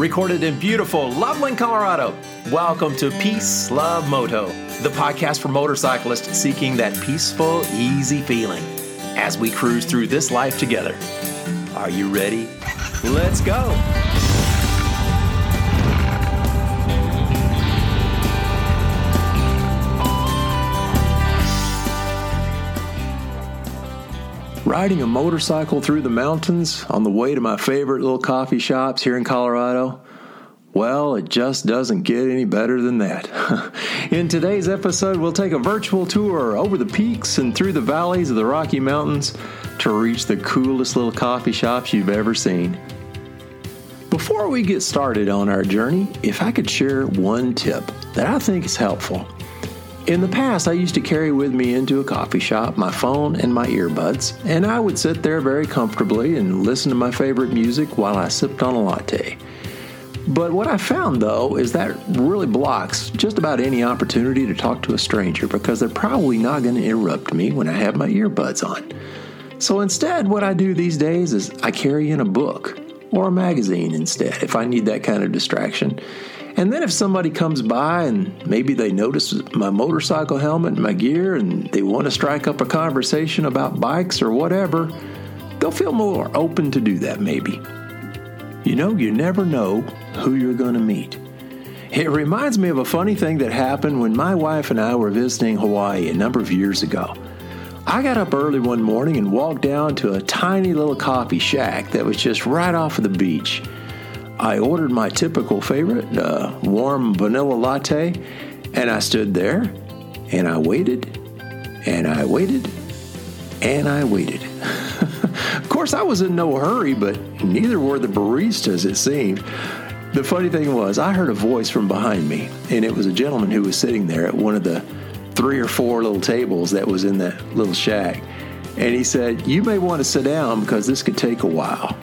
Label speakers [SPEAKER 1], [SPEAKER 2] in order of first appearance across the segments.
[SPEAKER 1] recorded in beautiful Loveland, Colorado. Welcome to Peace Love Moto, the podcast for motorcyclists seeking that peaceful, easy feeling as we cruise through this life together. Are you ready? Let's go! Riding a motorcycle through the mountains on the way to my favorite little coffee shops here in Colorado? Well, it just doesn't get any better than that. in today's episode, we'll take a virtual tour over the peaks and through the valleys of the Rocky Mountains to reach the coolest little coffee shops you've ever seen. Before we get started on our journey, if I could share one tip that I think is helpful. In the past, I used to carry with me into a coffee shop my phone and my earbuds, and I would sit there very comfortably and listen to my favorite music while I sipped on a latte. But what I found though is that really blocks just about any opportunity to talk to a stranger because they're probably not going to interrupt me when I have my earbuds on. So instead, what I do these days is I carry in a book or a magazine instead if I need that kind of distraction. And then if somebody comes by and maybe they notice my motorcycle helmet and my gear and they want to strike up a conversation about bikes or whatever, they'll feel more open to do that maybe. You know, you never know who you're going to meet. It reminds me of a funny thing that happened when my wife and I were visiting Hawaii a number of years ago. I got up early one morning and walked down to a tiny little coffee shack that was just right off of the beach. I ordered my typical favorite, uh, warm vanilla latte, and I stood there and I waited and I waited and I waited. of course, I was in no hurry, but neither were the baristas, it seemed. The funny thing was, I heard a voice from behind me, and it was a gentleman who was sitting there at one of the three or four little tables that was in that little shack. And he said, You may want to sit down because this could take a while.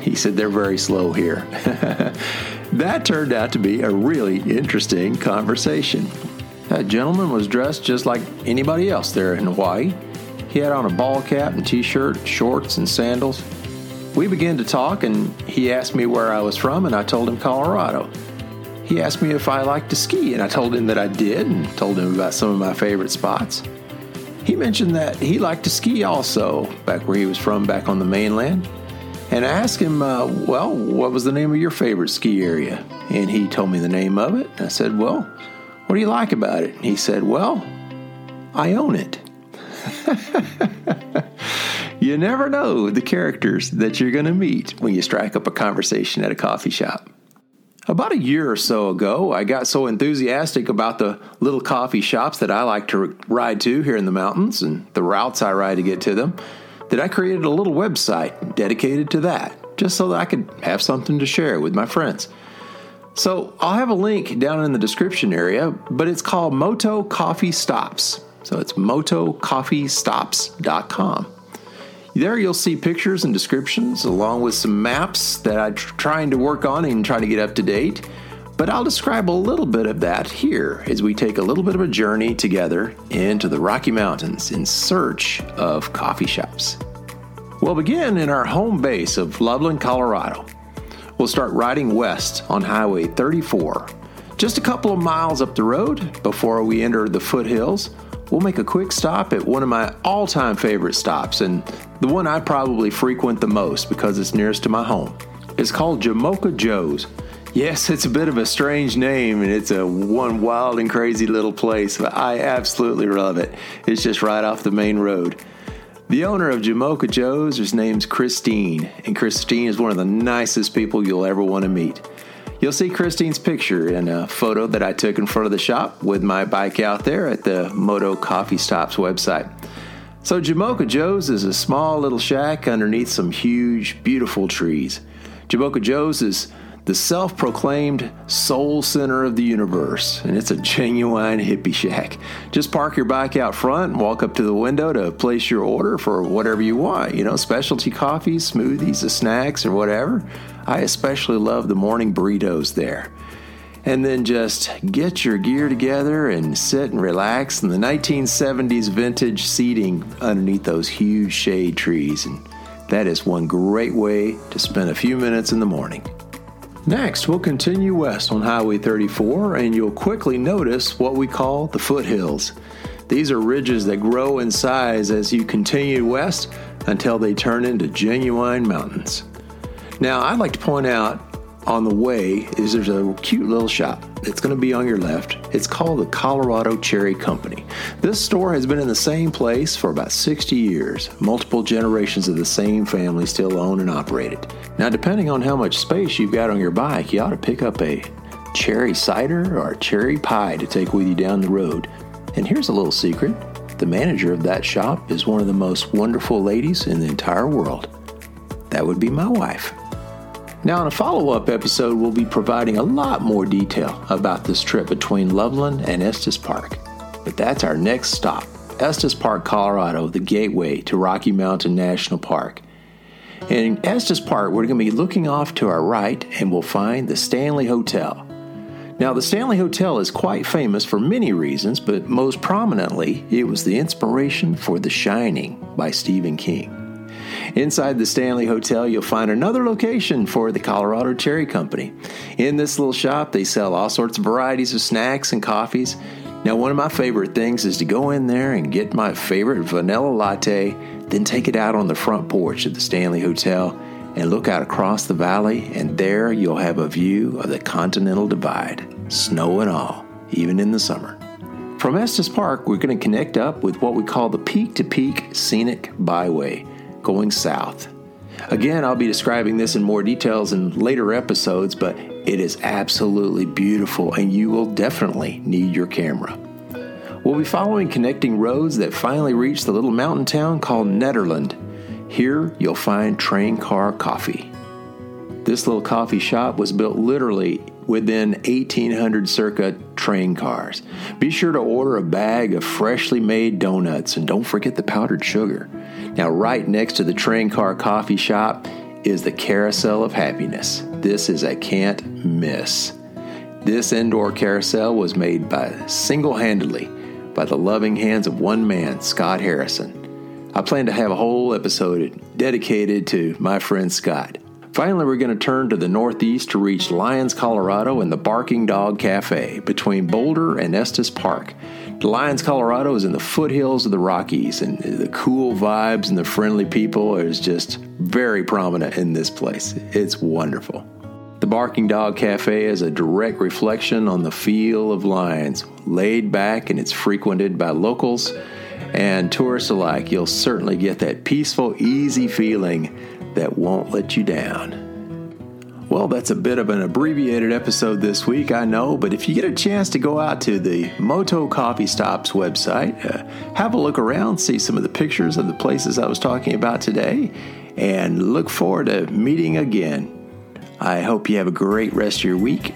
[SPEAKER 1] He said they're very slow here. that turned out to be a really interesting conversation. That gentleman was dressed just like anybody else there in Hawaii. He had on a ball cap and t shirt, shorts, and sandals. We began to talk, and he asked me where I was from, and I told him Colorado. He asked me if I liked to ski, and I told him that I did, and told him about some of my favorite spots. He mentioned that he liked to ski also, back where he was from, back on the mainland and I asked him, uh, Well, what was the name of your favorite ski area? And he told me the name of it. I said, Well, what do you like about it? And he said, Well, I own it. you never know the characters that you're going to meet when you strike up a conversation at a coffee shop. About a year or so ago, I got so enthusiastic about the little coffee shops that I like to ride to here in the mountains and the routes I ride to get to them that I created a little website dedicated to that, just so that I could have something to share with my friends. So I'll have a link down in the description area, but it's called Moto Coffee Stops. So it's motocoffeestops.com. There you'll see pictures and descriptions along with some maps that I'm trying to work on and try to get up to date. But I'll describe a little bit of that here as we take a little bit of a journey together into the Rocky Mountains in search of coffee shops. We'll begin in our home base of Loveland, Colorado. We'll start riding west on Highway 34. Just a couple of miles up the road before we enter the foothills, we'll make a quick stop at one of my all time favorite stops and the one I probably frequent the most because it's nearest to my home. It's called Jamocha Joe's. Yes, it's a bit of a strange name and it's a one wild and crazy little place, but I absolutely love it. It's just right off the main road. The owner of Jamocha Joe's, his name's Christine, and Christine is one of the nicest people you'll ever want to meet. You'll see Christine's picture in a photo that I took in front of the shop with my bike out there at the Moto Coffee Stops website. So, Jamocha Joe's is a small little shack underneath some huge, beautiful trees. Jamocha Joe's is the self proclaimed soul center of the universe, and it's a genuine hippie shack. Just park your bike out front and walk up to the window to place your order for whatever you want. You know, specialty coffees, smoothies, snacks, or whatever. I especially love the morning burritos there. And then just get your gear together and sit and relax in the 1970s vintage seating underneath those huge shade trees. And that is one great way to spend a few minutes in the morning. Next, we'll continue west on Highway 34, and you'll quickly notice what we call the foothills. These are ridges that grow in size as you continue west until they turn into genuine mountains. Now, I'd like to point out on the way is there's a cute little shop. It's going to be on your left. It's called the Colorado Cherry Company. This store has been in the same place for about 60 years. Multiple generations of the same family still own and operate it. Now, depending on how much space you've got on your bike, you ought to pick up a cherry cider or cherry pie to take with you down the road. And here's a little secret the manager of that shop is one of the most wonderful ladies in the entire world. That would be my wife. Now, in a follow up episode, we'll be providing a lot more detail about this trip between Loveland and Estes Park. But that's our next stop Estes Park, Colorado, the gateway to Rocky Mountain National Park. In Estes Park, we're going to be looking off to our right and we'll find the Stanley Hotel. Now, the Stanley Hotel is quite famous for many reasons, but most prominently, it was the inspiration for The Shining by Stephen King. Inside the Stanley Hotel, you'll find another location for the Colorado Cherry Company. In this little shop, they sell all sorts of varieties of snacks and coffees. Now, one of my favorite things is to go in there and get my favorite vanilla latte, then take it out on the front porch of the Stanley Hotel and look out across the valley, and there you'll have a view of the Continental Divide, snow and all, even in the summer. From Estes Park, we're going to connect up with what we call the Peak to Peak Scenic Byway, going south. Again, I'll be describing this in more details in later episodes, but it is absolutely beautiful and you will definitely need your camera. We'll be following connecting roads that finally reach the little mountain town called Nederland here you'll find Train Car Coffee. This little coffee shop was built literally within 1800 circa train cars. Be sure to order a bag of freshly made donuts and don't forget the powdered sugar. Now, right next to the train car coffee shop is the Carousel of Happiness. This is a can't miss. This indoor carousel was made by single handedly by the loving hands of one man, Scott Harrison. I plan to have a whole episode dedicated to my friend Scott. Finally, we're going to turn to the northeast to reach Lyons, Colorado, and the Barking Dog Cafe between Boulder and Estes Park. Lyons, Colorado is in the foothills of the Rockies, and the cool vibes and the friendly people is just very prominent in this place. It's wonderful. The Barking Dog Cafe is a direct reflection on the feel of Lyons, laid back and it's frequented by locals and tourists alike, you'll certainly get that peaceful, easy feeling that won't let you down. Well, that's a bit of an abbreviated episode this week, I know, but if you get a chance to go out to the Moto Coffee Stops website, uh, have a look around, see some of the pictures of the places I was talking about today, and look forward to meeting again. I hope you have a great rest of your week.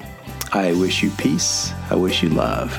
[SPEAKER 1] I wish you peace. I wish you love.